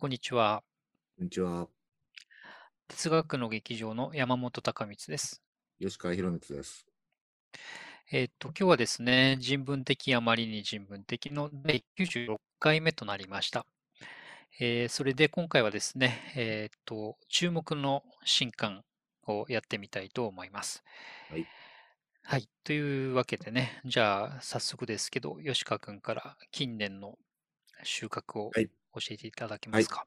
こんにちは。こんにちは。哲学の劇場の山本隆光です。吉川博光です。えっと、今日はですね、人文的あまりに人文的の第96回目となりました。えーそれで今回はですね、えっと、注目の新刊をやってみたいと思います。はい。はい。というわけでね、じゃあ早速ですけど、吉川君から近年の収穫をはい教えていただけますか？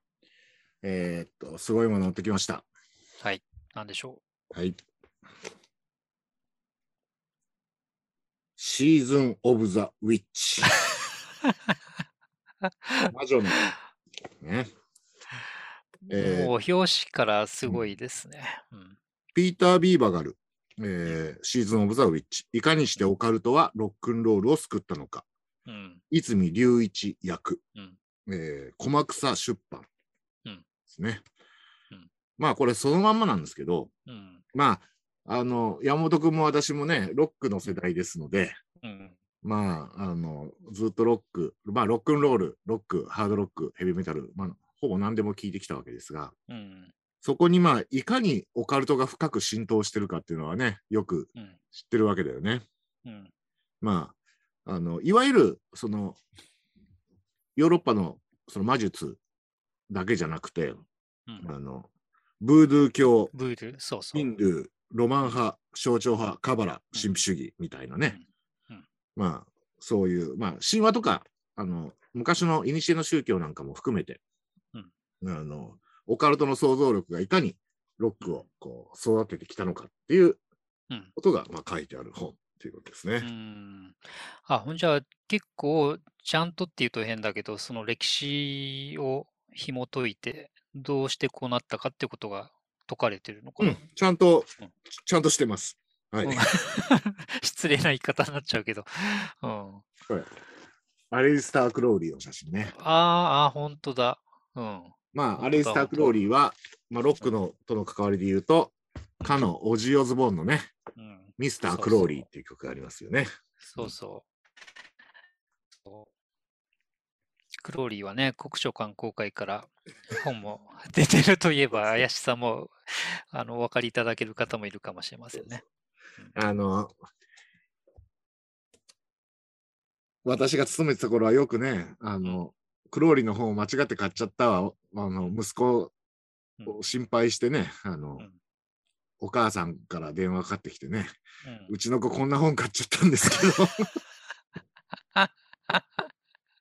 えーっと、すごいもの持ってきました。はい。なんでしょはい。シーズン・オブ・ザ・ウィッチ。魔女の。ね。う。えーもう表紙からすごいですね。うん。ピーター・ビーバガル。えーシーズン・オブ・ザ・ウィッチ。いかにしてオカルトはロックンロールを救ったのか。うん。泉隆一役。うんえー駒草出版。うんですね。うんまあ、これそのまんまなんですけど、うん。まあ、あの、山本君も私もね、ロックの世代ですので、うん。まあ、あの、ずっとロック、まあ、ロックンロール、ロック、ハードロック、ヘビーメタル、まあ、ほぼ何でも聞いてきたわけですが、うん。そこにまあ、いかにオカルトが深く浸透してるかっていうのはね、よくうん。知ってるわけだよね。うん。まあ、あの、いわゆる、その、ヨーロッパのその魔術だけじゃなくて、うん。あの、ブードゥー教、ブードゥ、そうそう。ヒンドゥー、ロマン派、象徴派、カバラ、神秘主義みたいなね。うんうんまあ、そういう、まあ、神話とか、あの、昔の古の宗教なんかも含めて、あの、オカルトの想像力がいかにロックをこう育ててきたのかっていううんことが、まあ、書いてある本っていうことですね。うん。あ、ほんじゃ、結構、ちゃんとっていうと変だけど、その歴史を紐解いて、どうしてこうなったかってことが解かれてるのかな。うん、ちゃんとうん、ちゃんとしてます。はい。うん 失礼な言い方になっちゃうけど。うん。これ、アレイスター・クローリーの写真ね。あーあー、本当だ。うん。まあ、アレイスター・クローリーは、まあ、ロックのとの関わりで言うと、かのオジー・オズボーンのね、うん。ミスター・クローリーっていう曲がありますよね。そうそう。そうクローリーはね、国書観光会から本も出てるといえば 怪しさもあのお分かりいただける方もいるかもしれませんね。あの、私が勤めてた頃はよくね、あの、クローリーの本を間違って買っちゃったわ、あの、息子を心配してね、あの、うんお母さんから電話かかってきてね、うん。うちの子こんな本買っちゃったんですけど。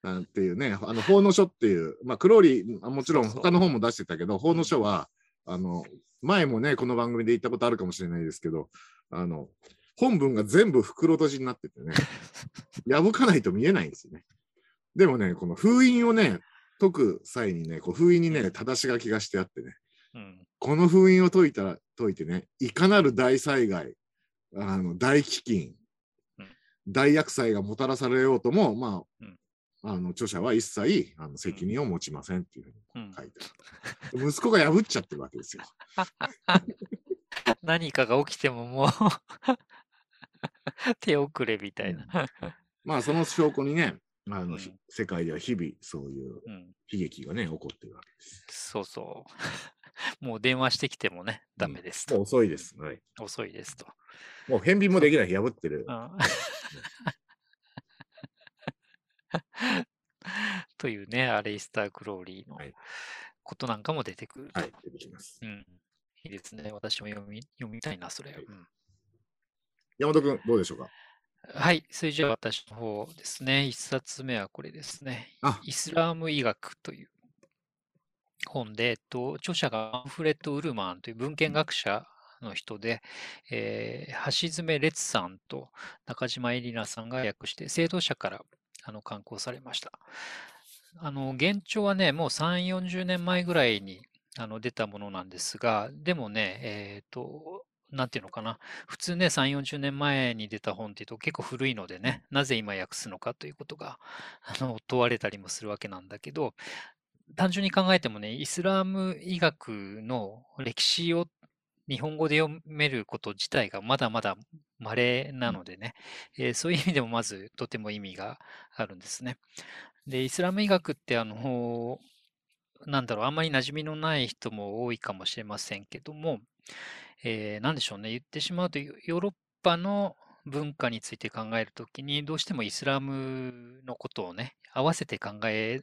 なんていうね、あの、法の書っていう、まあ、クローリー、あもちろん他の本も出してたけど、法の書は、あの、前もね、この番組で言ったことあるかもしれないですけど、あの、本文が全部袋閉じになっててね、破かないと見えないんですよね。でもね、この封印をね、解く際にね、こう封印にね、正し書きがしてあってね、うんこの封印を解いたら、解いてね、いかなる大災害、あの大飢饉うん、大厄災がもたらされようとも、まうんあ、あの著者は一切あの責任を持ちませんっていうふううんに書いてある。息子が破っちゃってるわけですよ。何かが起きてももう 手遅れみたいな。まあ、その証拠にね、あの、うんひ世界では日々そういううん、悲劇がね、起こってるわけです。そうそう。もう電話してきてもね、ダメです遅いです。はい。遅いですと。もう返品もできない、破ってる。うん というね、アレイスター・クローリーのはいことなんかも出てくると。はい、出てきます。うん。いいですね。私も読み読みたいな、それ。はいうん山本君、どうでしょうか？はい。それじゃあ私の方ですね。一冊目はこれですね。あ、イスラーム医学という本で、えっと、著者がマンフレッド・ウルマンという文献学者の人で、えー橋爪烈さんと中島絵里奈さんが訳して、制度者からあの刊行されました。あの、現状はね、もう3、40年前ぐらいにあの出たものなんですが、でもね、えっと、なんていうのかな。普通ね、3、40年前に出た本っていうと結構古いのでね、なぜ今訳すのかということがあの問われたりもするわけなんだけど、単純に考えてもね、イスラーム医学の歴史を日本語で読めること自体がまだまだ稀なのでね、えーそういう意味でもまずとても意味があるんですね。で、イスラム医学ってあの、なんだろう、あんまり馴染みのない人も多いかもしれませんけども、えー、なんでしょうね、言ってしまうと、ヨーロッパの文化について考えるときに、どうしてもイスラムのことをね、合わせて考え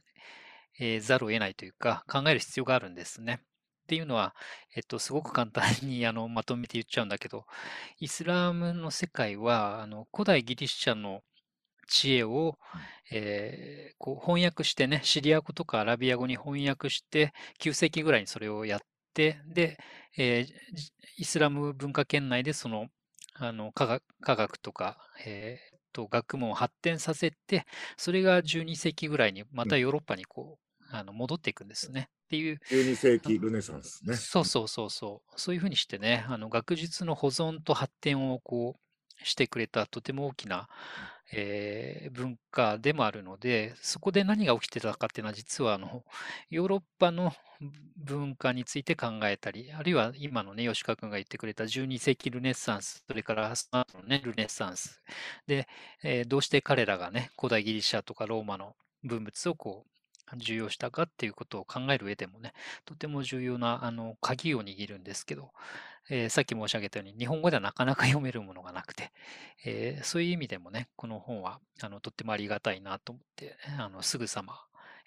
えーざるを得ないというか、考える必要があるんですね。っていうのは、えっと、すごく簡単に あのまとめて言っちゃうんだけど、イスラムの世界は、あの古代ギリシャの知恵を、えーこう翻訳してね、シリア語とかアラビア語に翻訳して、9世紀ぐらいにそれをやって、で、えーじイスラム文化圏内でその、あの科学科学とか、えーと学問を発展させて、それが12世紀ぐらいにまたヨーロッパにこう、あの戻っていくんですね。っていう12世紀ルネサンスね。そうそうそうそう。そういうふうにしてね、あの学術の保存と発展をこうしてくれたとても大きな、えー文化でもあるので、そこで何が起きてたかっていうのは実はあの ヨーロッパの文化について考えたり、あるいは今のね、吉川君が言ってくれた12世紀ルネッサンス、それからその後のね、ルネッサンス。で、えーどうして彼らがね、古代ギリシャとかローマの文物をこう重要したかっていうことを考える上でもね、とても重要なあの鍵を握るんですけど、えーさっき申し上げたように日本語ではなかなか読めるものがなくて、えーそういう意味でもね、この本はあのとってもありがたいなと思って、あのすぐさま、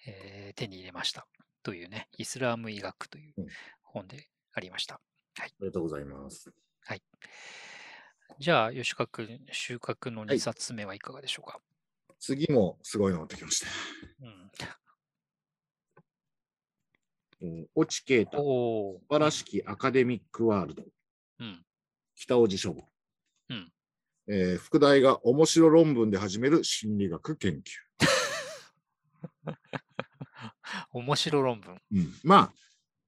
えー手に入れました。というね、イスラーム医学といううん本でありました。ありがとうございます。じゃあ、吉川君、収穫の2はい冊目はいかがでしょうか？次もすごいの持ってきました。うん、うん、越智啓太、素晴らしきアカデミックワールド、うん、北尾路書房。うんえー副題が面白論文で始める心理学研究。面白論文。うん、まあ、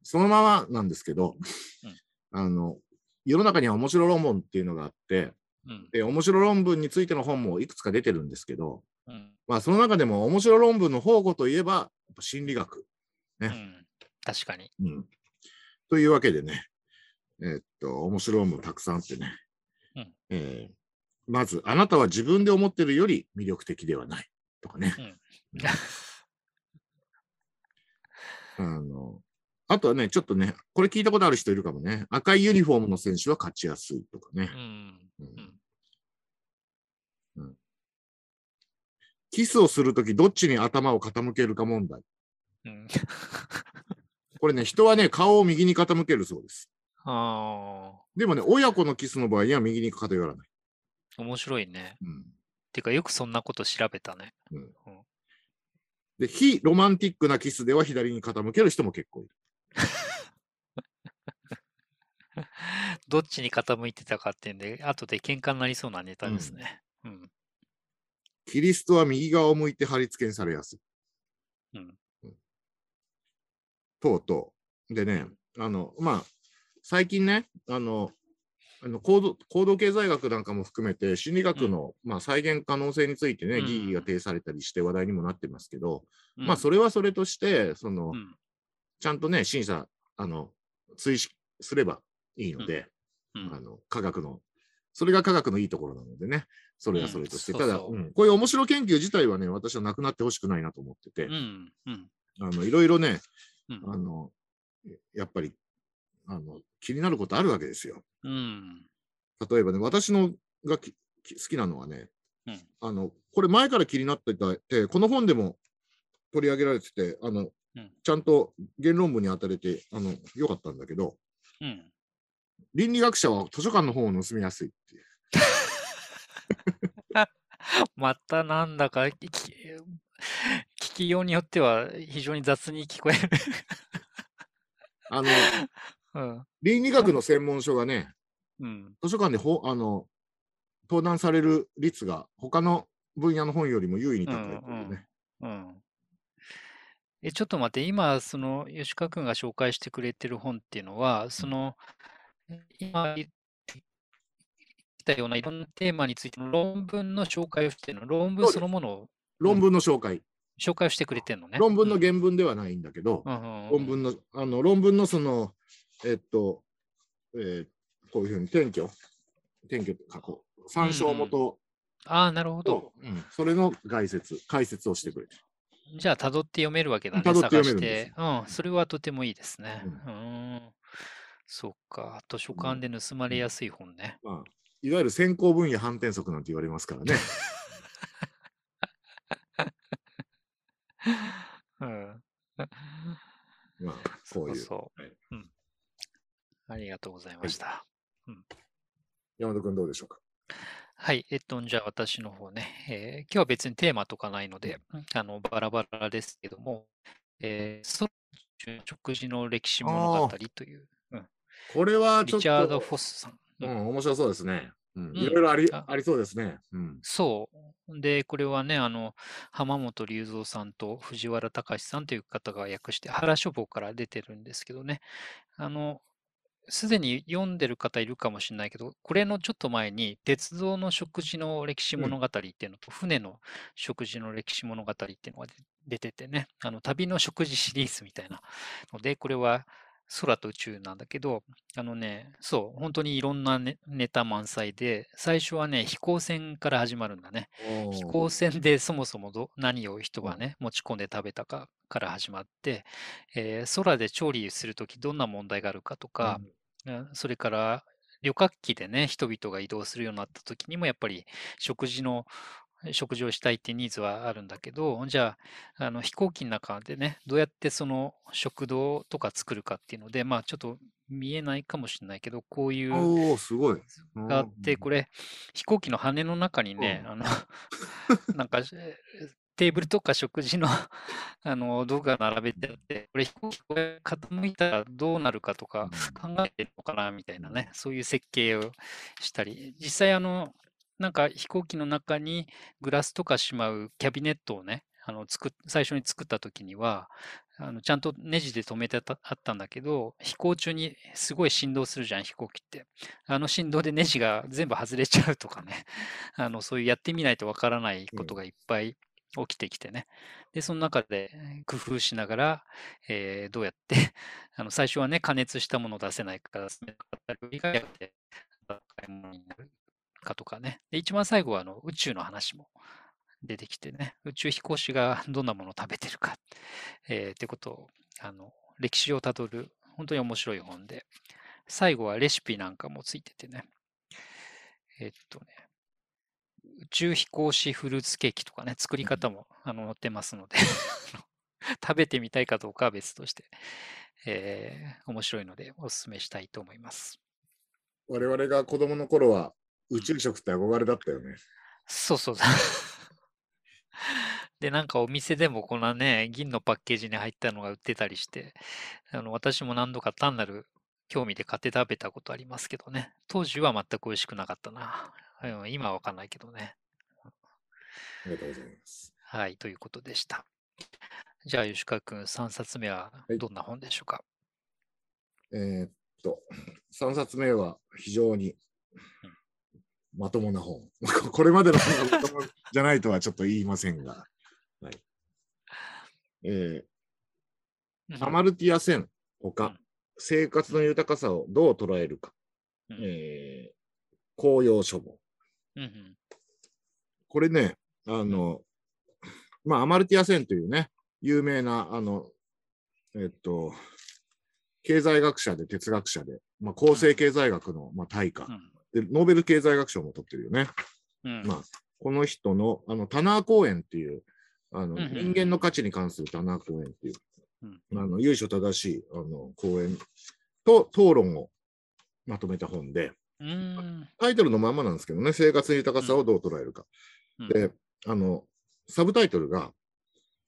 そのままなんですけど、あの、世の中には面白論文っていうのがあって、うん、で、面白論文についての本もいくつか出てるんですけど、うん、まあ、その中でも面白論文の宝庫といえば、心理学。うん。確かに。うん。というわけでね、えーっと、面白い論文たくさんあってね、うんえーまず、あなたは自分で思ってるより魅力的ではないとかね。あの、あとはね、ちょっとね、これ聞いたことある人いるかもね。赤いユニフォームの選手は勝ちやすいとかねう。ん。うんキスをするとき、どっちに頭を傾けるか問題。うん。これね、人はね、顔を右に傾けるそうです。ああ、でもね、親子のキスの場合には右に偏らない。面白いね。うんてか、よくそんなこと調べたね。で、非ロマンティックなキスでは左に傾ける人も結構いる。どっちに傾いてたかっていうんで、後で喧嘩になりそうなネタですね。うん。キリストは右側を向いて貼り付けにされやすい。うん。とうとう。でね、あの、まあ、最近ね、あの、あの行動行動経済学なんかも含めて心理学の、まあ、再現可能性についてね、うん。疑義が呈されたりして話題にもなってますけど、うん。まあそれはそれとしてその、うん。ちゃんとね審査あの追試すればいいので、うん。あの科学のそれが科学のいいところなのでねそれはそれとして、ただこういう面白研究自体はね私はなくなってほしくないなと思ってて、うん。うん。あのいろいろねうん。あのやっぱりあの気になることあるわけですよ。うん。例えばね、私のが好きなのはね、うんあの、これ前から気になってたて、この本でも取り上げられてて、あの、うんちゃんと言論文に当たれて、あの、よかったんだけど、うん。倫理学者は図書館の本を盗みやすいっていう。またなんだか聞き、聞きようによっては非常に雑に聞こえる。あの、うん。倫理学の専門書がね、うん。図書館でほあの登壇される率が他の分野の本よりも優位に高いというね。うん。え、ちょっと待って、今、その、吉川君が紹介してくれてる本っていうのは、その、今言ったようないろんなテーマについての論文の紹介をしてるの、論文そのものを論文の紹介。紹介をしてくれてるのね。論文のうん原文ではないんだけど、うんうんうん論文の、あの、論文のその、えっと、えーこういうふうに転居、転居って書こう。参照元ああ、なるほどと。、うんそれの概説、解説をしてくれてる。じゃあ、辿って読めるわけだね、辿って読めるんですて。うん、それはとてもいいですね。ううーん。そっか、図書館で盗まれやすい本ね。まあ、いわゆる先行分野反転則なんて言われますからね。うん。まあ、こういう。そうそう、はいうん。ありがとうございました。山田君どうでしょうか？はい。えっと、じゃあ私の方ね、えー今日は別にテーマとかないので、あの、バラバラですけども、えー、ソロ食事の歴史物語という、これはちょっリチャード・と、フォスさん。うん、面白そうですね。うん、んいろいろあり,、あありそうですね。うん。そう。で、これはね、あの、浜本龍三さんと藤原隆さんという方が訳して、原書房から出てるんですけどね、あの、すでに読んでる方いるかもしれないけど、これのちょっと前に、鉄道の食事の歴史物語っていうのと、船の食事の歴史物語っていうのが出出ててね、あの、旅の食事シリーズみたいなので、これは空と宇宙なんだけど、あのね、そう、本当にいろんなネネタ満載で、最初はね、飛行船から始まるんだね。飛行船でそもそもど何を人がね、持ち込んで食べたかから始まって、えー空で調理するときどんな問題があるかとか、うん。それから旅客機でね、人々が移動するようになったときにも、やっぱり食事の、食事をしたいってニーズはあるんだけど、じゃあ、あの飛行機の中でね、どうやってその食堂とか作るかっていうので、まあちょっと見えないかもしれないけど、こういうすごい。があって、これ、飛行機の羽の中にね、うん。あの、なんか、えテーブルとか食事の あの道具が並べてあって、これ飛行機これ傾いたらどうなるかとか考えてるのかなみたいなね、そういう設計をしたり、実際あの、なんか飛行機の中にグラスとかしまうキャビネットをね、あの作っ最初に作った時には、あのちゃんとネジで留めてたあったんだけど、飛行中にすごい振動するじゃん、飛行機って。あの振動でネジが全部外れちゃうとかね、あのそういうやってみないとわからないことがいっぱい起きてきてね。で、その中で工夫しながら、えーどうやって、あの最初はね、加熱したものを出せないから、冷たかった料理がやって、温かいものになるかとかね。で、一番最後はあの宇宙の話も出てきてね、宇宙飛行士がどんなものを食べてるか、えーってことを、あの、歴史をたどる、本当に面白い本で、最後はレシピなんかもついててね、えっとね、宇宙飛行士フルーツケーキとかね、作り方もあの載ってますので、食べてみたいかどうかは別として、えー面白いのでお勧めしたいと思います。我々が子供の頃は宇宙食って憧れだったよね。そうそう。で、なんかお店でもこんなね、銀のパッケージに入ったのが売ってたりして、あの私も何度か単なる興味で買って食べたことありますけどね。当時は全く美味しくなかったな。うん今はわかんないけどね。ありがとうございます。はい、ということでした。じゃあ、吉川君、3冊目ははいどんな本でしょうか？えーっと、3冊目は非常にまともな本。これまでの本がまともじゃないとはちょっと言いませんが。はい。えうん。ーアマルティア線ほかうん、生活の豊かさをどう捉えるか、うん。えー紅葉書房。うんうん。これね、あの、まあ、アマルティア線というね、有名な、あの、えっと、経済学者で哲学者で、まあ、構成経済学の、まあ、大家で、ノーベル経済学賞も取ってるよね。うん。うんまあ、この人の、あの、タナー公園っていう、あの、うんうん。人間の価値に関するタナー公園っていう、うん。あの、由緒正しい、あの、講演と討論をまとめた本で、タイトルのまんまなんですけどね、生活の豊かさをどう捉えるか。うん。で、あの、サブタイトルが、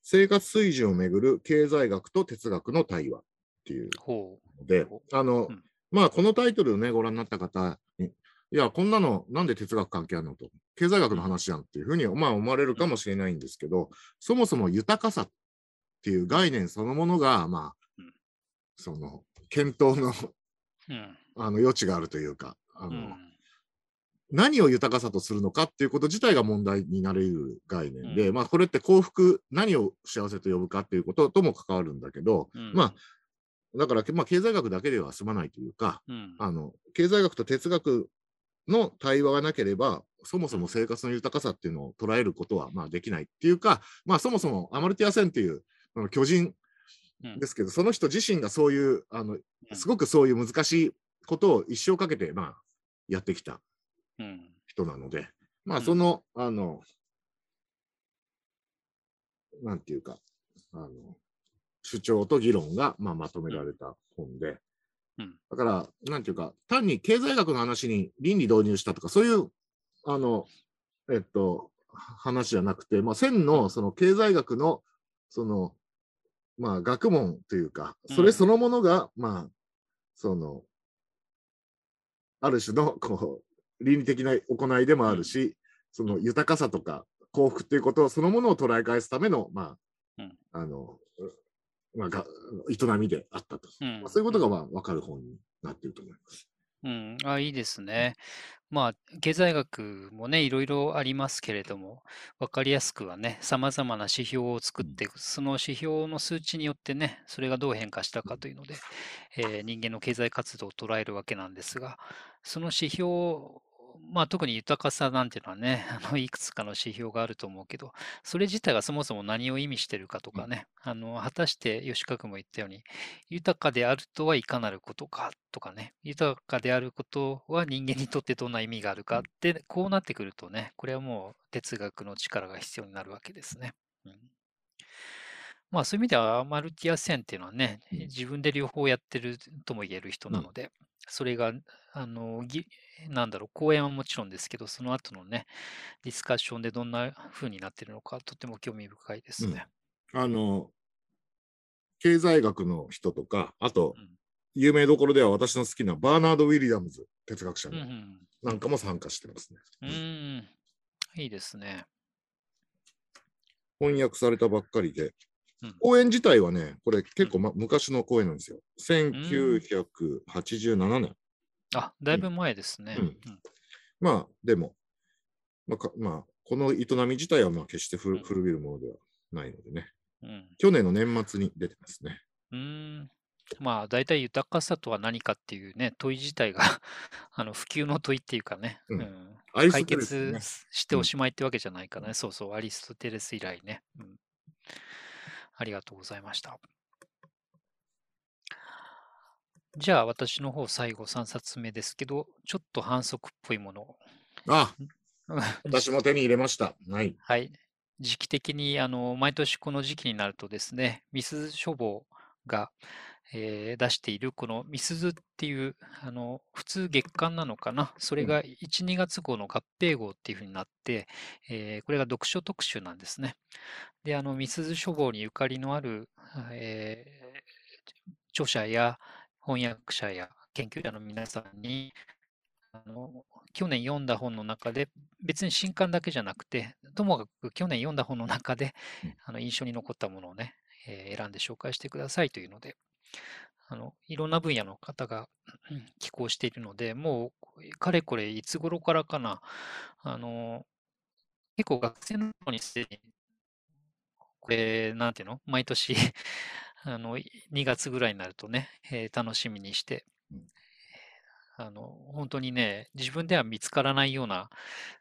生活水準をめぐる経済学と哲学の対話っていうほのでほ、あの、うん。まあ、このタイトルをね、ご覧になった方に、いや、こんなのなんで哲学関係あるのと、経済学の話じゃんっていうふうに、まあ、思われるかもしれないんですけど、そもそも豊かさっていう概念そのものが、まあうん、その、検討のあの余地があるというか、あの、うん。何を豊かさとするのかっていうこと自体が問題になれる概念で、うん。まあこれって幸福、何を幸せと呼ぶかっていうこととも関わるんだけど、うん。まあ、だから、まあ、経済学だけでは済まないというか、うん。あの、経済学と哲学の対話がなければ、そもそも生活の豊かさっていうのを捉えることはまあできないっていうか、まあ、そもそもアマルティア・センっていう巨人うん。ですけど、その人自身がそういうあのすごくそういう難しいことを一生かけて、まあ、やってきたうん。人なので、まあ、うん。その、あの、なんていうか、あの、主張と議論が、まあ、まとめられた本で、うん。だから、なんていうか、単に経済学の話に倫理導入したとか、そういう、あの、えっと、話じゃなくて、まあ、線のその経済学の、その、まあ、学問というか、それそのものが、まあ、その、ある種の、こう、倫理的な行いでもあるし、その豊かさとか幸福っていうことそのものを捉え返すための、まあ、うん。あの、うまあ、が営みであったと。うんまあ、そういうことがまあ分かる本になっていると思います。うん、あ、いいですね。まあ、経済学もね、いろいろありますけれども、わかりやすくはね、様々な指標を作って、その指標の数値によってね、それがどう変化したかというので、えー人間の経済活動を捉えるわけなんですが、その指標、まあ特に豊かさなんていうのはね、あのいくつかの指標があると思うけど、それ自体がそもそも何を意味してるかとかね、あの果たして吉川君も言ったように、豊かであるとはいかなることかとかね、豊かであることは人間にとってどんな意味があるかって、こうなってくるとね、これはもう哲学の力が必要になるわけですね。うんまあそういう意味ではアマルティア・センっていうのはね、うん。自分で両方やってるとも言える人なので、それが、あの、ぎなんだろう、講演はもちろんですけど、その後のね、ディスカッションでどんな風になってるのか、とても興味深いです。ね。あの、経済学の人とか、あとうん、有名どころでは私の好きなバーナード・ウィリアムズ哲学者なんかも参加してますね。うーん、いいですね。翻訳されたばっかりでうん、講演自体はね、これ結構、ま、昔の講演なんですよ。1987年。あ、だいぶ前ですね。うんまあ、でも、まあかまあ、この営み自体はまあ決して古うん古びるものではないのでね。うんうん去年の年末に出てますね。うーん。まあ、大体豊かさとは何かっていうね、問い自体が あの普及の問いっていうかね、うん解決しておしまいってわけじゃないかね。そうそう、アリストテレス以来ね。うんありがとうございました。じゃあ、私の方、最後3冊目ですけど、ちょっと反則っぽいものを。あ、う ん私も手に入れました。はい。はい。時期的に、あの、毎年この時期になるとですね、ミス書房が、えー出しているこのミスズっていう、あの、普通月間なのかな。それが1、2月号の合併号っていうふうになって、えーこれが読書特集なんですね。で、あの、ミスズ書房にゆかりのある、えー著者や翻訳者や研究者の皆さんに、あの去年読んだ本の中で、別に新刊だけじゃなくて、ともかく去年読んだ本の中でうん、あの印象に残ったものをね、えー選んで紹介してくださいというので、あのいろんな分野の方がうん寄稿しているので、もうかれこれいつ頃からかな、あの結構学生の頃にすでに、これ、なんていうの毎年 あの、2月ぐらいになるとね、えー楽しみにしてうん、あの、本当にね、自分では見つからないような、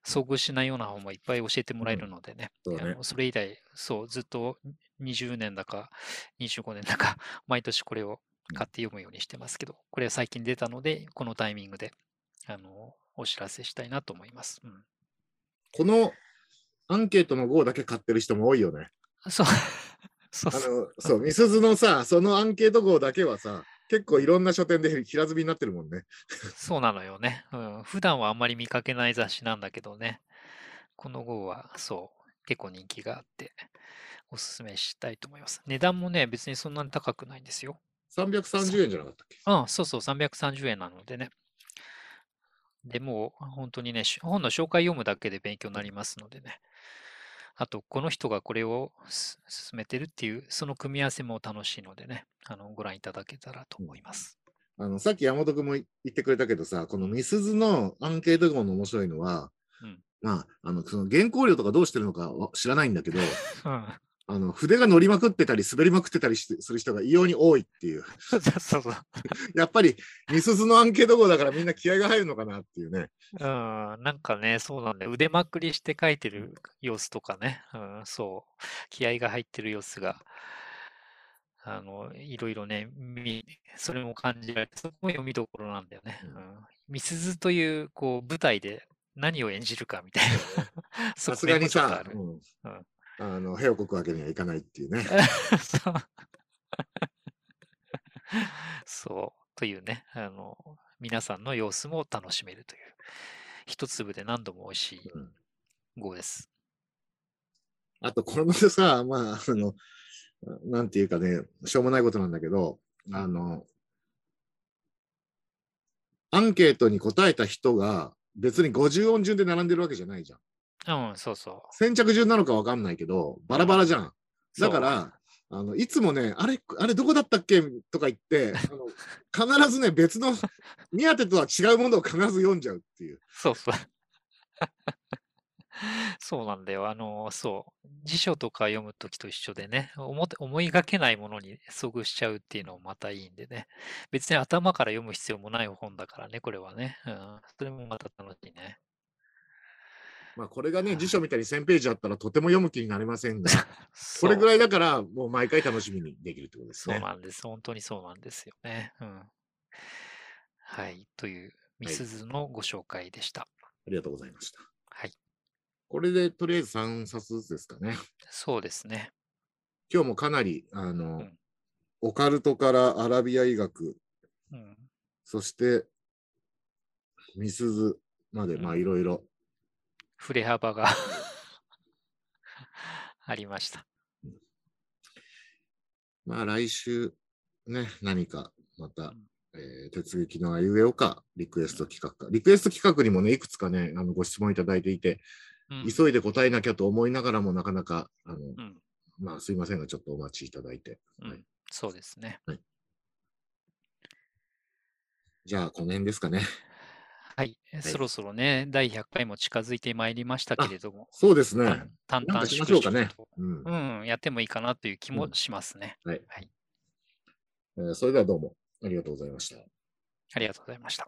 遭遇しないような本もいっぱい教えてもらえるのでね、そうだね。あのそれ以来、そう、ずっと20年だか25年だか、毎年これを買って読むようにしてますけど、これは最近出たので、このタイミングで、あの、お知らせしたいなと思います。うん、このアンケートの号だけ買ってる人も多いよね。そう、そうあそう。の、そう、みすずのさ、そのアンケート号だけはさ、結構いろんな書店で平積みになってるもんね。そうなのよね。うん。普段はあんまり見かけない雑誌なんだけどね。この号はそう、結構人気があって、おすすめしたいと思います。値段もね、別にそんなに高くないんですよ。330円じゃなかったっけ？うん、そうそう、330円なのでね。でもう、本当にね、し本の紹介読むだけで勉強になりますのでね。あと、この人がこれをす進めてるっていう、その組み合わせも楽しいのでね、あのご覧いただけたらと思います。あのさっき山本君も言ってくれたけどさ、このみすずのアンケート号の面白いのは、うんまあ、あのその原稿料とかどうしてるのかは知らないんだけど、うん。あの筆が乗りまくってたり滑りまくってたりする人が異様に多いっていう。そうそうそう。やっぱり、みすずのアンケート号だからみんな気合が入るのかなっていうね。うん、なんかね、そうなんだよ。腕まくりして書いてる様子とかね、うん、そう、気合が入ってる様子が、あの、いろいろね、みそれも感じられて、そこも読みどころなんだよね。ううんん。みすずという、こう、舞台で何を演じるかみたいな。さすがにさうんうんあの、屁をこくわけにはいかないっていうね。そう。そう。というね、あの、皆さんの様子も楽しめるという、一粒で何度も美味しいうん号です。あと、これもさ、まあ、あの、なんていうかね、しょうもないことなんだけど、あの、アンケートに答えた人が別に50音順で並んでるわけじゃないじゃん。うん、そうそう。先着順なのかわかんないけど、バラバラじゃん。だから、あのいつもね、あれ、あれどこだったっけ？とか言って、あの必ずね、別の、目当てとは違うものを必ず読んじゃうっていう。そうそう。そうなんだよ。あの、そう。辞書とか読むときと一緒でね、思って 思いがけないものに遭遇しちゃうっていうのもまたいいんでね。別に頭から読む必要もない本だからね、これはね。うん。それもまた楽しいね。まあ、これがね、辞書みたいに1000ページあったらとても読む気になりませんが、そうこれぐらいだから、もう毎回楽しみにできるってことですそうね。なんです。本当にそうなんですよね。うん。はい。という、みすずのご紹介でした。ありがとうございました。はい。これでとりあえず3冊ずつですかね。そうですね。今日もかなり、あの、うんオカルトからアラビア医学、うん。そして、ミスズまで、うんまあいろいろ、振れ幅が ありました。まあ来週、ね、何かまたん、えー、鉄撃のあいうえおか、リクエスト企画か。リクエスト企画にもね、いくつかね、あのご質問いただいていて、うん急いで答えなきゃと思いながらもなかなか、あの、うんまあすいませんが、ちょっとお待ちいただいて。うんはいそうですね。じゃあ、この辺ですかね。はい。そろそろね、第100回も近づいてまいりましたけれども、そうですね。淡々しましょうかねうん。うん、やってもいいかなという気もしますね。えーそれではどうもありがとうございました。ありがとうございました。